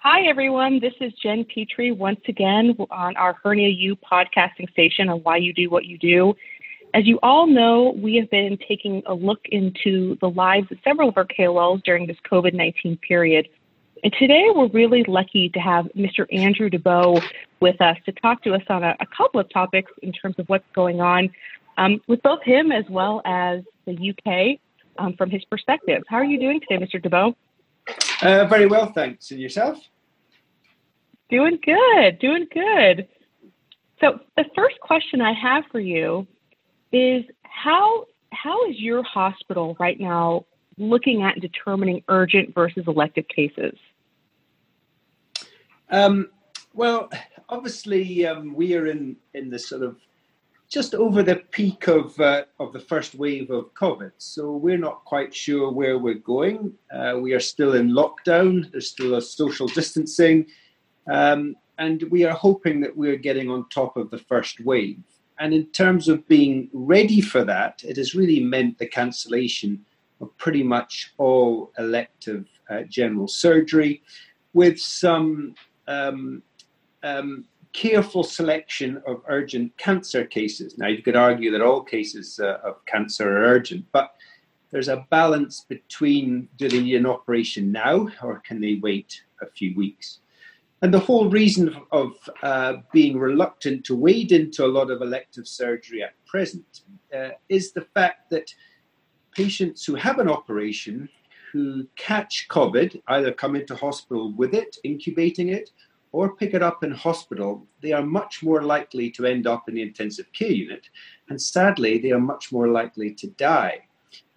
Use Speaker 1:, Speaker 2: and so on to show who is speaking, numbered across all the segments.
Speaker 1: Hi, everyone. This is Jen Petrie once again on our Hernia U podcasting station on why you do what you do. As you all know, we have been taking a look into the lives of several of our KOLs during this COVID 19 period. And today we're really lucky to have Mr. Andrew de Beaux with us to talk to us on a, a couple of topics in terms of what's going on um, with both him as well as the UK um, from his perspective. How are you doing today, Mr. de Beaux?
Speaker 2: Uh, very well, thanks. And yourself?
Speaker 1: Doing good, doing good. So the first question I have for you is how how is your hospital right now looking at determining urgent versus elective cases?
Speaker 2: Um, well, obviously, um, we are in in the sort of just over the peak of uh, of the first wave of COVID. So we're not quite sure where we're going. Uh, we are still in lockdown. There's still a social distancing, um, and we are hoping that we're getting on top of the first wave. And in terms of being ready for that, it has really meant the cancellation of pretty much all elective uh, general surgery, with some um, um, careful selection of urgent cancer cases. Now, you could argue that all cases uh, of cancer are urgent, but there's a balance between do they need an operation now or can they wait a few weeks? And the whole reason of uh, being reluctant to wade into a lot of elective surgery at present uh, is the fact that patients who have an operation who catch COVID, either come into hospital with it, incubating it, or pick it up in hospital, they are much more likely to end up in the intensive care unit. And sadly, they are much more likely to die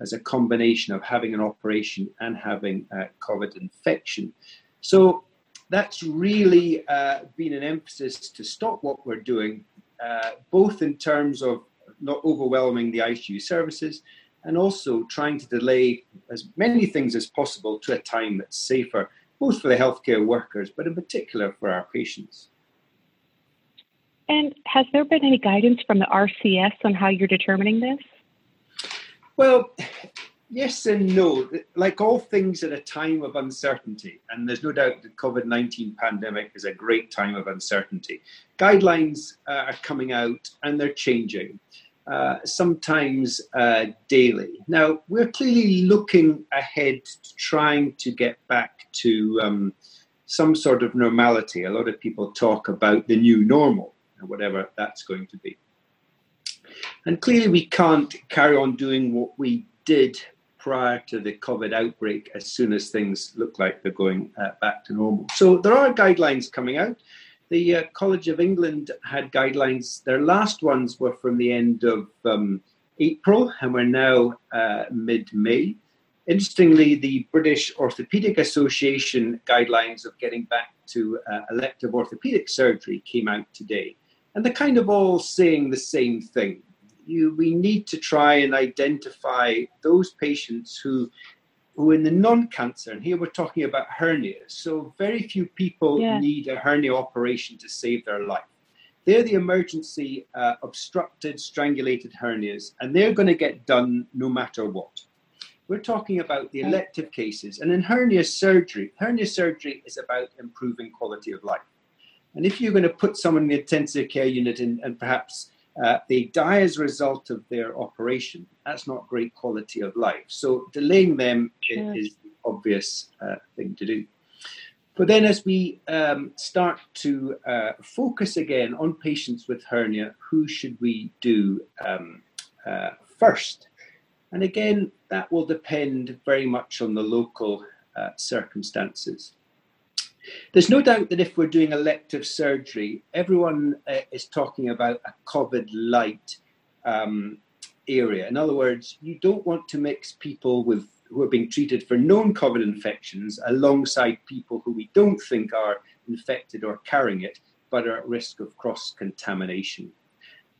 Speaker 2: as a combination of having an operation and having a COVID infection. So that's really uh, been an emphasis to stop what we're doing, uh, both in terms of not overwhelming the ICU services and also trying to delay as many things as possible to a time that's safer both for the healthcare workers, but in particular for our patients.
Speaker 1: And has there been any guidance from the RCS on how you're determining this?
Speaker 2: Well, yes and no. Like all things at a time of uncertainty, and there's no doubt the COVID 19 pandemic is a great time of uncertainty. Guidelines uh, are coming out and they're changing. Uh, sometimes uh, daily. Now, we're clearly looking ahead to trying to get back to um, some sort of normality. A lot of people talk about the new normal, whatever that's going to be. And clearly, we can't carry on doing what we did prior to the COVID outbreak as soon as things look like they're going uh, back to normal. So, there are guidelines coming out. The uh, College of England had guidelines. Their last ones were from the end of um, April, and we're now uh, mid May. Interestingly, the British Orthopaedic Association guidelines of getting back to uh, elective orthopedic surgery came out today. And they're kind of all saying the same thing. You, we need to try and identify those patients who who in the non-cancer, and here we're talking about hernias. So very few people yeah. need a hernia operation to save their life. They're the emergency uh, obstructed, strangulated hernias, and they're going to get done no matter what. We're talking about the elective cases, and in hernia surgery, hernia surgery is about improving quality of life. And if you're going to put someone in the intensive care unit and, and perhaps uh, they die as a result of their operation. That's not great quality of life. So delaying them is, the obvious uh, thing to do. But then, as we um, start to uh, focus again on patients with hernia, who should we do um, uh, first? And again, that will depend very much on the local uh, circumstances. There's no doubt that if we're doing elective surgery, everyone uh, is talking about a COVID light um, area. In other words, you don't want to mix people with who are being treated for known COVID infections alongside people who we don't think are infected or carrying it, but are at risk of cross contamination.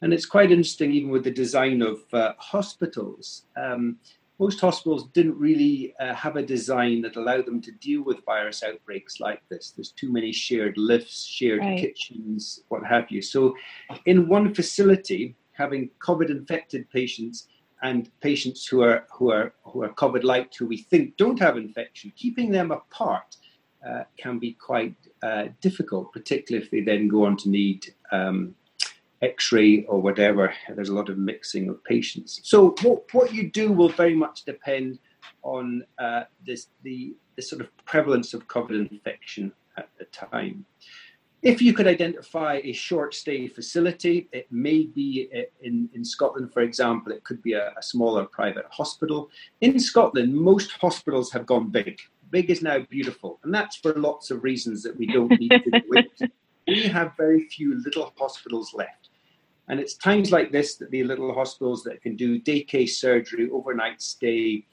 Speaker 2: And it's quite interesting, even with the design of uh, hospitals. Um, most hospitals didn't really uh, have a design that allowed them to deal with virus outbreaks like this. There's too many shared lifts, shared right. kitchens, what have you. So, in one facility, having COVID-infected patients and patients who are who are who are COVID light, who we think don't have infection, keeping them apart uh, can be quite uh, difficult, particularly if they then go on to need um, X-ray or whatever. There's a lot of mixing of patients. So what, what you do will very much depend on uh, this the, the sort of prevalence of COVID infection at the time. If you could identify a short stay facility, it may be uh, in, in Scotland, for example, it could be a, a smaller private hospital. In Scotland, most hospitals have gone big. Big is now beautiful, and that's for lots of reasons that we don't need to into. We have very few little hospitals left. And it's times like this that the little hospitals that can do day case surgery, overnight stay,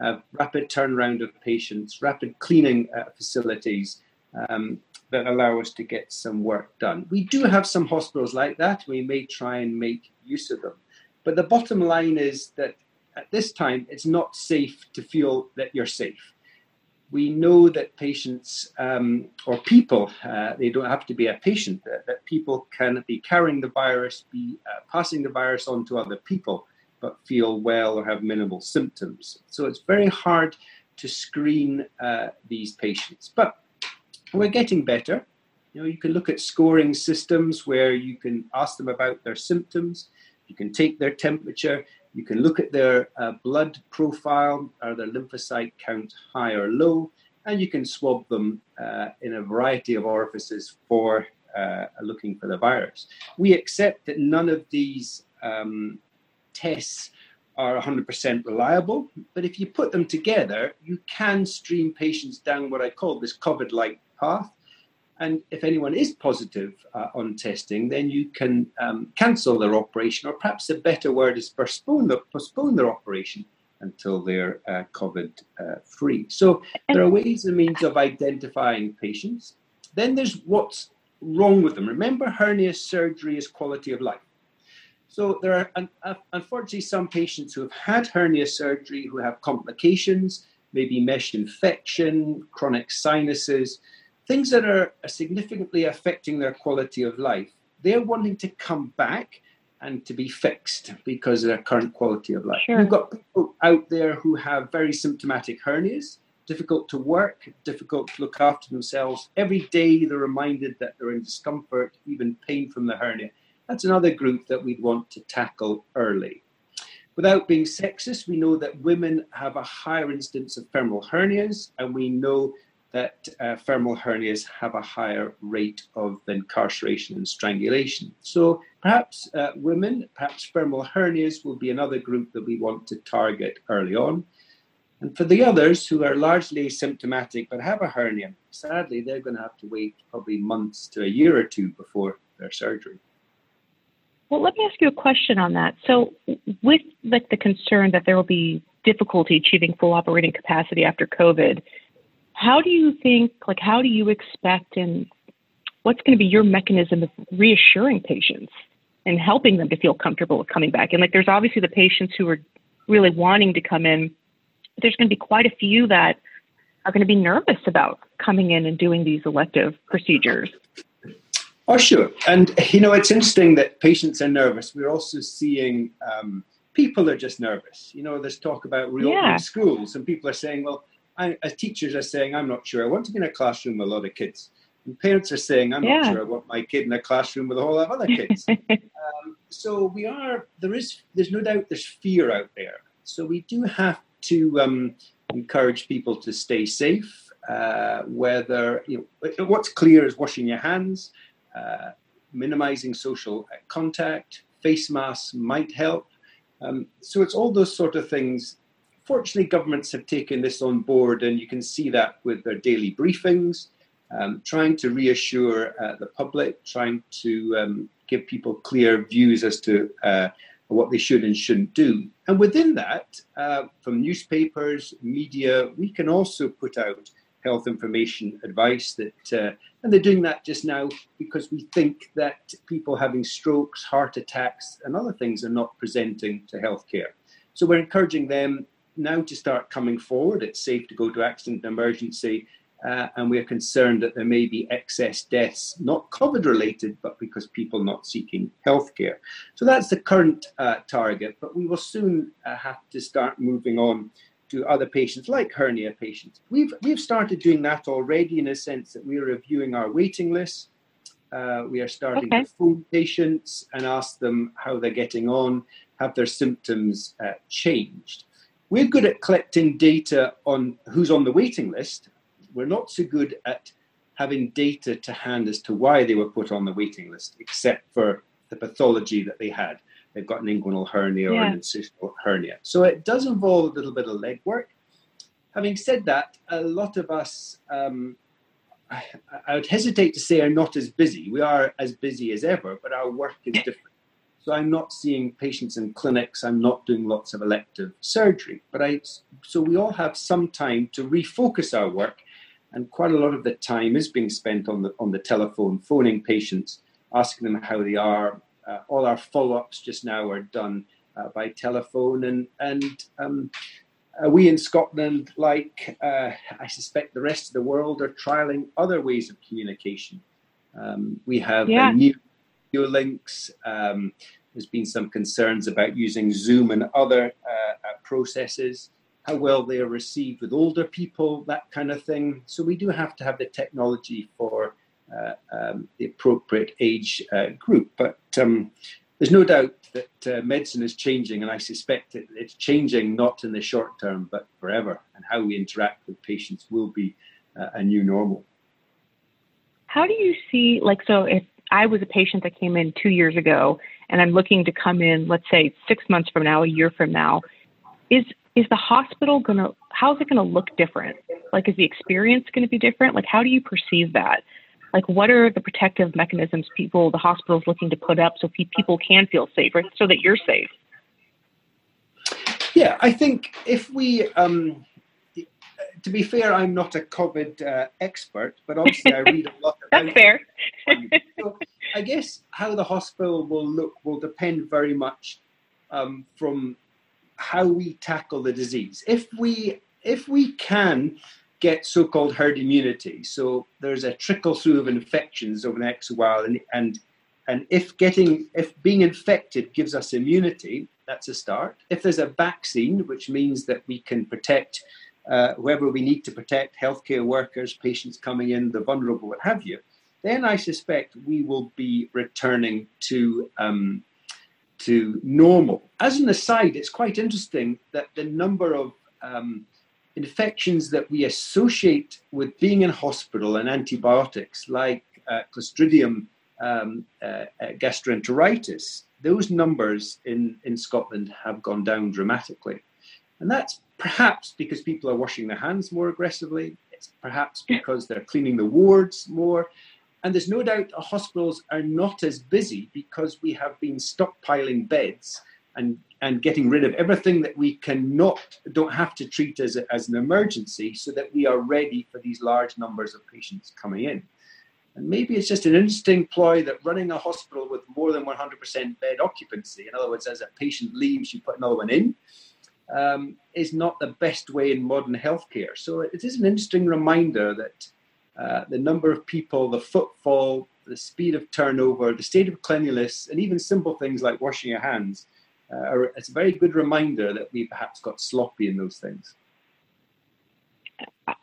Speaker 2: have rapid turnaround of patients, rapid cleaning uh, facilities, um, that allow us to get some work done. We do have some hospitals like that. We may try and make use of them. But the bottom line is that at this time, it's not safe to feel that you're safe. We know that patients um, or people, uh, they don't have to be a patient, that, that, people can be carrying the virus, be uh, passing the virus on to other people, but feel well or have minimal symptoms. So it's very hard to screen uh, these patients. But we're getting better. You know, you can look at scoring systems where you can ask them about their symptoms, you can take their temperature, you can look at their uh, blood profile, are their lymphocyte count high or low, and you can swab them uh, in a variety of orifices for uh, looking for the virus. We accept that none of these um, tests are 100% reliable, but if you put them together, you can stream patients down what I call this COVID like path. And if anyone is positive uh, on testing, then you can um, cancel their operation, or perhaps a better word is postpone, the, postpone their operation until they're uh, COVID uh, free. So there are ways and means of identifying patients. Then there's what's wrong with them. Remember, hernia surgery is quality of life. So there are uh, unfortunately some patients who have had hernia surgery who have complications, maybe mesh infection, chronic sinuses, things that are significantly affecting their quality of life, they're wanting to come back and to be fixed because of their current quality of life. Sure. We've got people out there who have very symptomatic hernias, difficult to work, difficult to look after themselves. Every day they're reminded that they're in discomfort, even pain from the hernia. That's another group that we'd want to tackle early. Without being sexist, we know that women have a higher incidence of femoral hernias, and we know that uh, femoral hernias have a higher rate of incarceration and strangulation. So perhaps uh, women, perhaps femoral hernias will be another group that we want to target early on. And for the others who are largely asymptomatic but have a hernia, sadly, they're going to have to wait probably months to a year or two before their surgery.
Speaker 1: Well, let me ask you a question on that. So, with like the concern that there will be difficulty achieving full operating capacity after COVID, how do you think, like, how do you expect and what's going to be your mechanism of reassuring patients and helping them to feel comfortable with coming back? And, like, there's obviously the patients who are really wanting to come in, but there's going to be quite a few that are going to be nervous about coming in and doing these elective procedures.
Speaker 2: Oh, sure. And, you know, it's interesting that patients are nervous. We're also seeing um, people are just nervous. You know, there's talk about reopening yeah. schools, and people are saying, well, I, as teachers are saying, I'm not sure. I want to be in a classroom with a lot of kids. And parents are saying, I'm yeah. not sure. I want my kid in a classroom with a whole lot of other kids. um, so we are. There is. There's no doubt. There's fear out there. So we do have to um, encourage people to stay safe. Uh, whether you know, what's clear is washing your hands, uh, minimizing social contact, face masks might help. Um, so it's all those sort of things Fortunately, governments have taken this on board, and you can see that with their daily briefings, um, trying to reassure uh, the public, trying to um, give people clear views as to uh, what they should and shouldn't do. And within that, uh, from newspapers, media, we can also put out health information advice that, uh, and they're doing that just now because we think that people having strokes, heart attacks, and other things are not presenting to healthcare. So we're encouraging them now to start coming forward. It's safe to go to accident and emergency, uh, and we are concerned that there may be excess deaths, not COVID related, but because people not seeking healthcare. So that's the current uh, target, but we will soon uh, have to start moving on to other patients, like hernia patients. We've, we've started doing that already in a sense that we're reviewing our waiting list. Uh, we are starting okay. to phone patients and ask them how they're getting on, have their symptoms uh, changed. We're good at collecting data on who's on the waiting list. We're not so good at having data to hand as to why they were put on the waiting list, except for the pathology that they had they've got an inguinal hernia yeah. or an incisional hernia. So it does involve a little bit of legwork. Having said that, a lot of us, um, I, I, would hesitate to say, are not as busy. We are as busy as ever, but our work is different. So I'm not seeing patients in clinics. I'm not doing lots of elective surgery. But I, so we all have some time to refocus our work, and quite a lot of the time is being spent on the on the telephone, phoning patients, asking them how they are, uh, all our follow-ups just now are done uh, by telephone, and and um, uh, we in Scotland, like uh, I suspect the rest of the world, are trialing other ways of communication. Um, we have yeah. new, new links. Um, there's been some concerns about using Zoom and other uh, processes how well they are received with older people, that kind of thing. So we do have to have the technology for uh, um, the appropriate age uh, group. But um, there's no doubt that uh, medicine is changing, and I suspect it, it's changing not in the short term, but forever. And how we interact with patients will be a new normal.
Speaker 1: How do you see, like, so if I was a patient that came in two years ago and I'm looking to come in, let's say six months from now, a year from now, is is the hospital to how's it to look different? Like is the experience to be different? Like how do you perceive that? Like what are the protective mechanisms people the hospitals looking to put up so people can feel safe or so that you're safe?
Speaker 2: Yeah i think if we um, to be fair i'm not a covid uh, expert but obviously i read a lot
Speaker 1: about that's fair
Speaker 2: so i guess how the hospital will look will depend very much um, from how we tackle the disease if we if we can get so-called herd immunity. So there's a trickle through of infections over the next while, and and and if getting if being infected gives us immunity, that's a start. If there's a vaccine, which means that we can protect uh, whoever we need to protect, healthcare workers, patients coming in, the vulnerable, what have you, then I suspect we will be returning to um, to normal. As an aside, it's quite interesting that the number of um, infections that we associate with being in hospital and antibiotics, like uh, Clostridium um, uh, uh, gastroenteritis, those numbers in, in Scotland have gone down dramatically. And that's perhaps because people are washing their hands more aggressively. It's perhaps because they're cleaning the wards more. And there's no doubt hospitals are not as busy because we have been stockpiling beds and and getting rid of everything that we cannot don't have to treat as, a, as an emergency so that we are ready for these large numbers of patients coming in and maybe it's just an interesting ploy that running a hospital with more than 100% bed occupancy in other words as a patient leaves you put another one in um, is not the best way in modern healthcare so it is an interesting reminder that uh, the number of people the footfall the speed of turnover the state of cleanliness and even simple things like washing your hands uh, it's a very good reminder that we perhaps got sloppy in those things.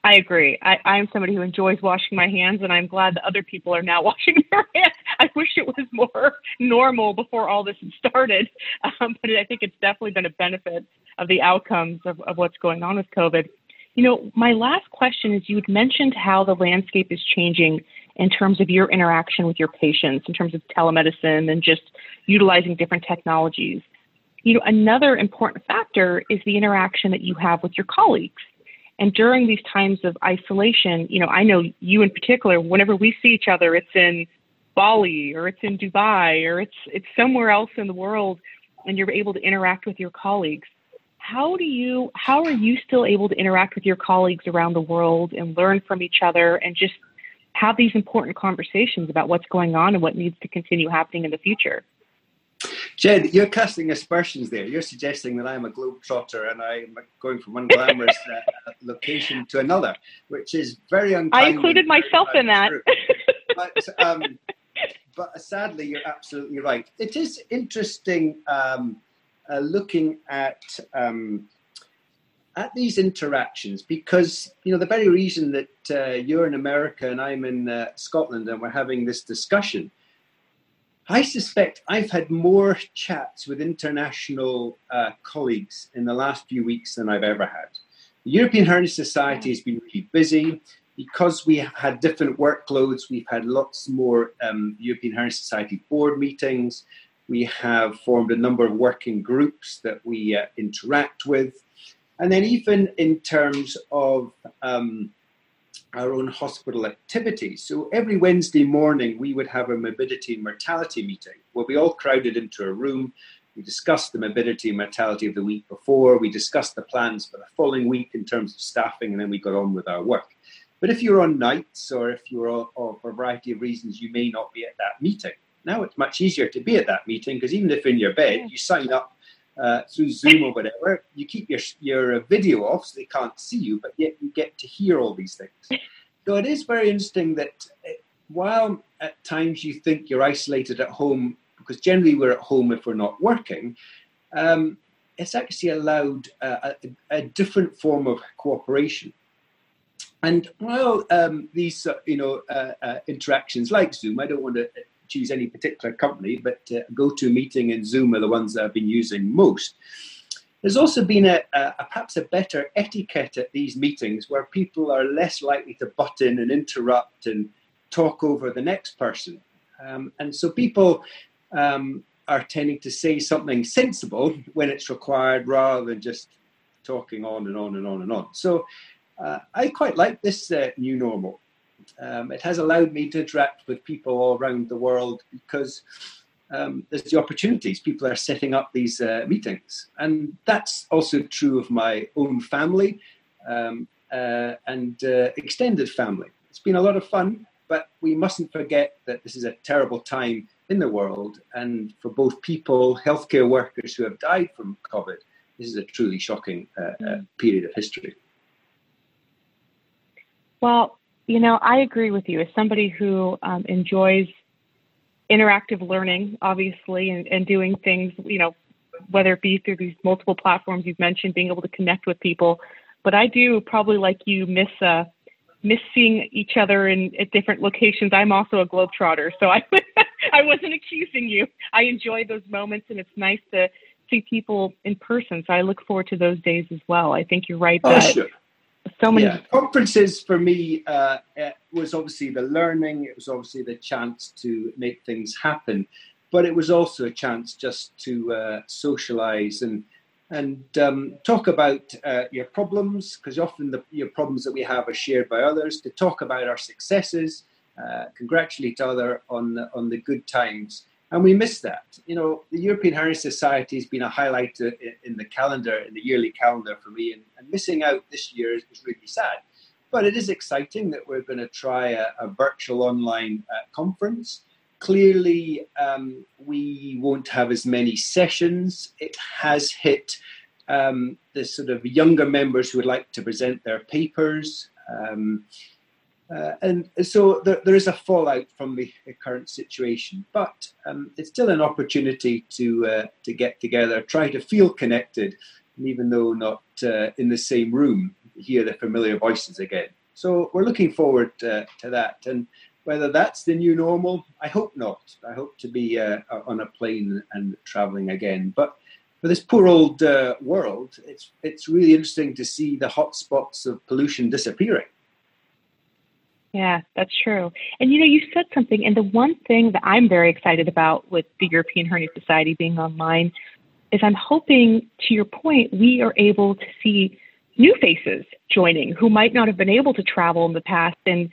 Speaker 1: I agree. I, am somebody who enjoys washing my hands, and I'm glad that other people are now washing their hands. I wish it was more normal before all this started, um, but I think it's definitely been a benefit of the outcomes of, of what's going on with COVID. You know, my last question is you had mentioned how the landscape is changing in terms of your interaction with your patients, in terms of telemedicine and just utilizing different technologies you know, another important factor is the interaction that you have with your colleagues. And during these times of isolation, you know, I know you in particular, whenever we see each other, it's in Bali or it's in Dubai or it's it's somewhere else in the world and you're able to interact with your colleagues. How do you how are you still able to interact with your colleagues around the world and learn from each other and just have these important conversations about what's going on and what needs to continue happening in the future?
Speaker 2: Jed, you're casting aspersions there. You're suggesting that I'm a globetrotter and I'm going from one glamorous uh, location to another, which is very unkind.
Speaker 1: I included myself in that.
Speaker 2: but, um, but, sadly, you're absolutely right. It is interesting um, uh, looking at um, at these interactions, because you know the very reason that uh, you're in America and I'm in uh, Scotland and we're having this discussion, I suspect I've had more chats with international uh, colleagues in the last few weeks than I've ever had. The European Hernia Society has been really busy because we have had different workloads. We've had lots more um, European Hernia Society board meetings. We have formed a number of working groups that we uh, interact with. And then, even in terms of um, our own hospital activities. So, every Wednesday morning, we would have a morbidity and mortality meeting where we all crowded into a room. We discussed the morbidity and mortality of the week before. We discussed the plans for the following week in terms of staffing, and then we got on with our work. But if you're on nights or if you're, or for a variety of reasons, you may not be at that meeting. Now it's much easier to be at that meeting because even if in your bed, you sign up uh, through Zoom or whatever, you keep your, your video off so they can't see you, but yet you get to hear all these things. So it is very interesting that uh, while at times you think you're isolated at home, because generally we're at home if we're not working, um, it's actually allowed a, a, different form of cooperation. And while um, these, uh, you know, uh, uh, interactions like Zoom, I don't want to choose any particular company, but uh, GoToMeeting and Zoom are the ones that I've been using most. There's also been a, a, a, perhaps a better etiquette at these meetings where people are less likely to butt in and interrupt and talk over the next person. Um, and so people um, are tending to say something sensible when it's required rather than just talking on and on and on and on. So uh, I quite like this uh, new normal. Um, it has allowed me to interact with people all around the world because um, there's the opportunities. People are setting up these uh, meetings. And that's also true of my own family um, uh, and uh, extended family. It's been a lot of fun, but we mustn't forget that this is a terrible time in the world. And for both people, healthcare workers who have died from COVID, this is a truly shocking uh, mm. period of history.
Speaker 1: Well, you know, I agree with you. As somebody who um, enjoys interactive learning, obviously, and, and doing things, you know, whether it be through these multiple platforms you've mentioned, being able to connect with people. But I do probably like you miss uh, miss seeing each other in at different locations. I'm also a globetrotter, so I I wasn't accusing you. I enjoy those moments, and it's nice to see people in person. So I look forward to those days as well. I think you're right
Speaker 2: oh,
Speaker 1: that
Speaker 2: sure
Speaker 1: so many
Speaker 2: yeah. conferences for me uh, was obviously the learning it was obviously the chance to make things happen but it was also a chance just to uh, socialize and and um, talk about uh, your problems because often the your problems that we have are shared by others to talk about our successes uh, congratulate other on the, on the good times and we miss that. You know, the European Hernia Society has been a highlight in the calendar, in the yearly calendar for me, and, and missing out this year is, is, really sad. But it is exciting that we're going to try a, a virtual online uh, conference. Clearly, um, we won't have as many sessions. It has hit um, the sort of younger members who would like to present their papers. Um, uh, and so there, there is a fallout from the, current situation, but um, it's still an opportunity to uh, to get together, try to feel connected, and even though not uh, in the same room, hear the familiar voices again. So we're looking forward uh, to that, and whether that's the new normal, I hope not. I hope to be uh, on a plane and traveling again, but for this poor old uh, world, it's it's really interesting to see the hotspots of pollution disappearing.
Speaker 1: Yeah, that's true. And you know, you said something, and the one thing that I'm very excited about with the European Hernia Society being online is I'm hoping, to your point, we are able to see new faces joining who might not have been able to travel in the past and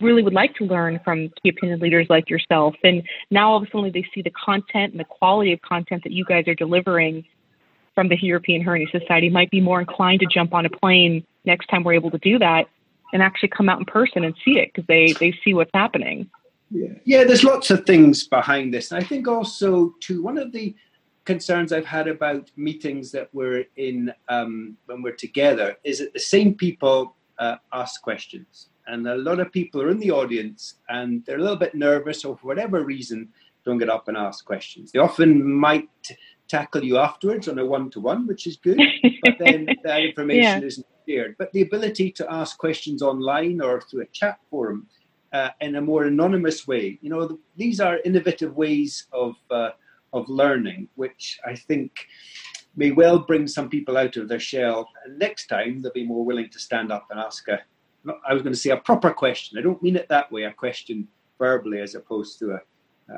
Speaker 1: really would like to learn from key opinion leaders like yourself. And now all of a sudden they see the content and the quality of content that you guys are delivering from the European Hernia Society might be more inclined to jump on a plane next time we're able to do that and actually come out in person and see it because they they see what's happening.
Speaker 2: Yeah, yeah. There's lots of things behind this, and I think also too one of the concerns I've had about meetings that we're in um, when we're together is that the same people uh, ask questions, and a lot of people are in the audience and they're a little bit nervous or for whatever reason don't get up and ask questions. They often might tackle you afterwards on a one-to-one, which is good. but then that information yeah. isn't shared. But the ability to ask questions online or through a chat forum uh, in a more anonymous way, you know, these are innovative ways of uh, of learning, which I think may well bring some people out of their shell. And next time they'll be more willing to stand up and ask a, I was going to say a proper question. I don't mean it that way, a question verbally as opposed to a,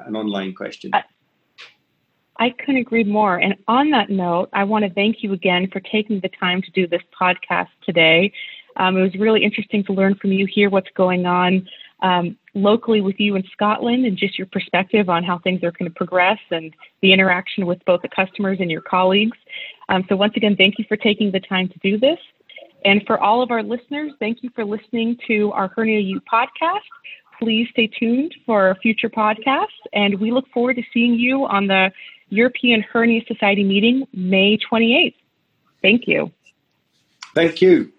Speaker 2: an online question. I
Speaker 1: couldn't agree more. And on that note, I want to thank you again for taking the time to do this podcast today. Um, it was really interesting to learn from you, hear what's going on um, locally with you in Scotland, and just your perspective on how things are going to progress and the interaction with both the customers and your colleagues. Um, so, once again, thank you for taking the time to do this. And for all of our listeners, thank you for listening to our Hernia U podcast. Please stay tuned for our future podcasts, and we look forward to seeing you on the European Hernia Society meeting May 28th. Thank you.
Speaker 2: Thank you.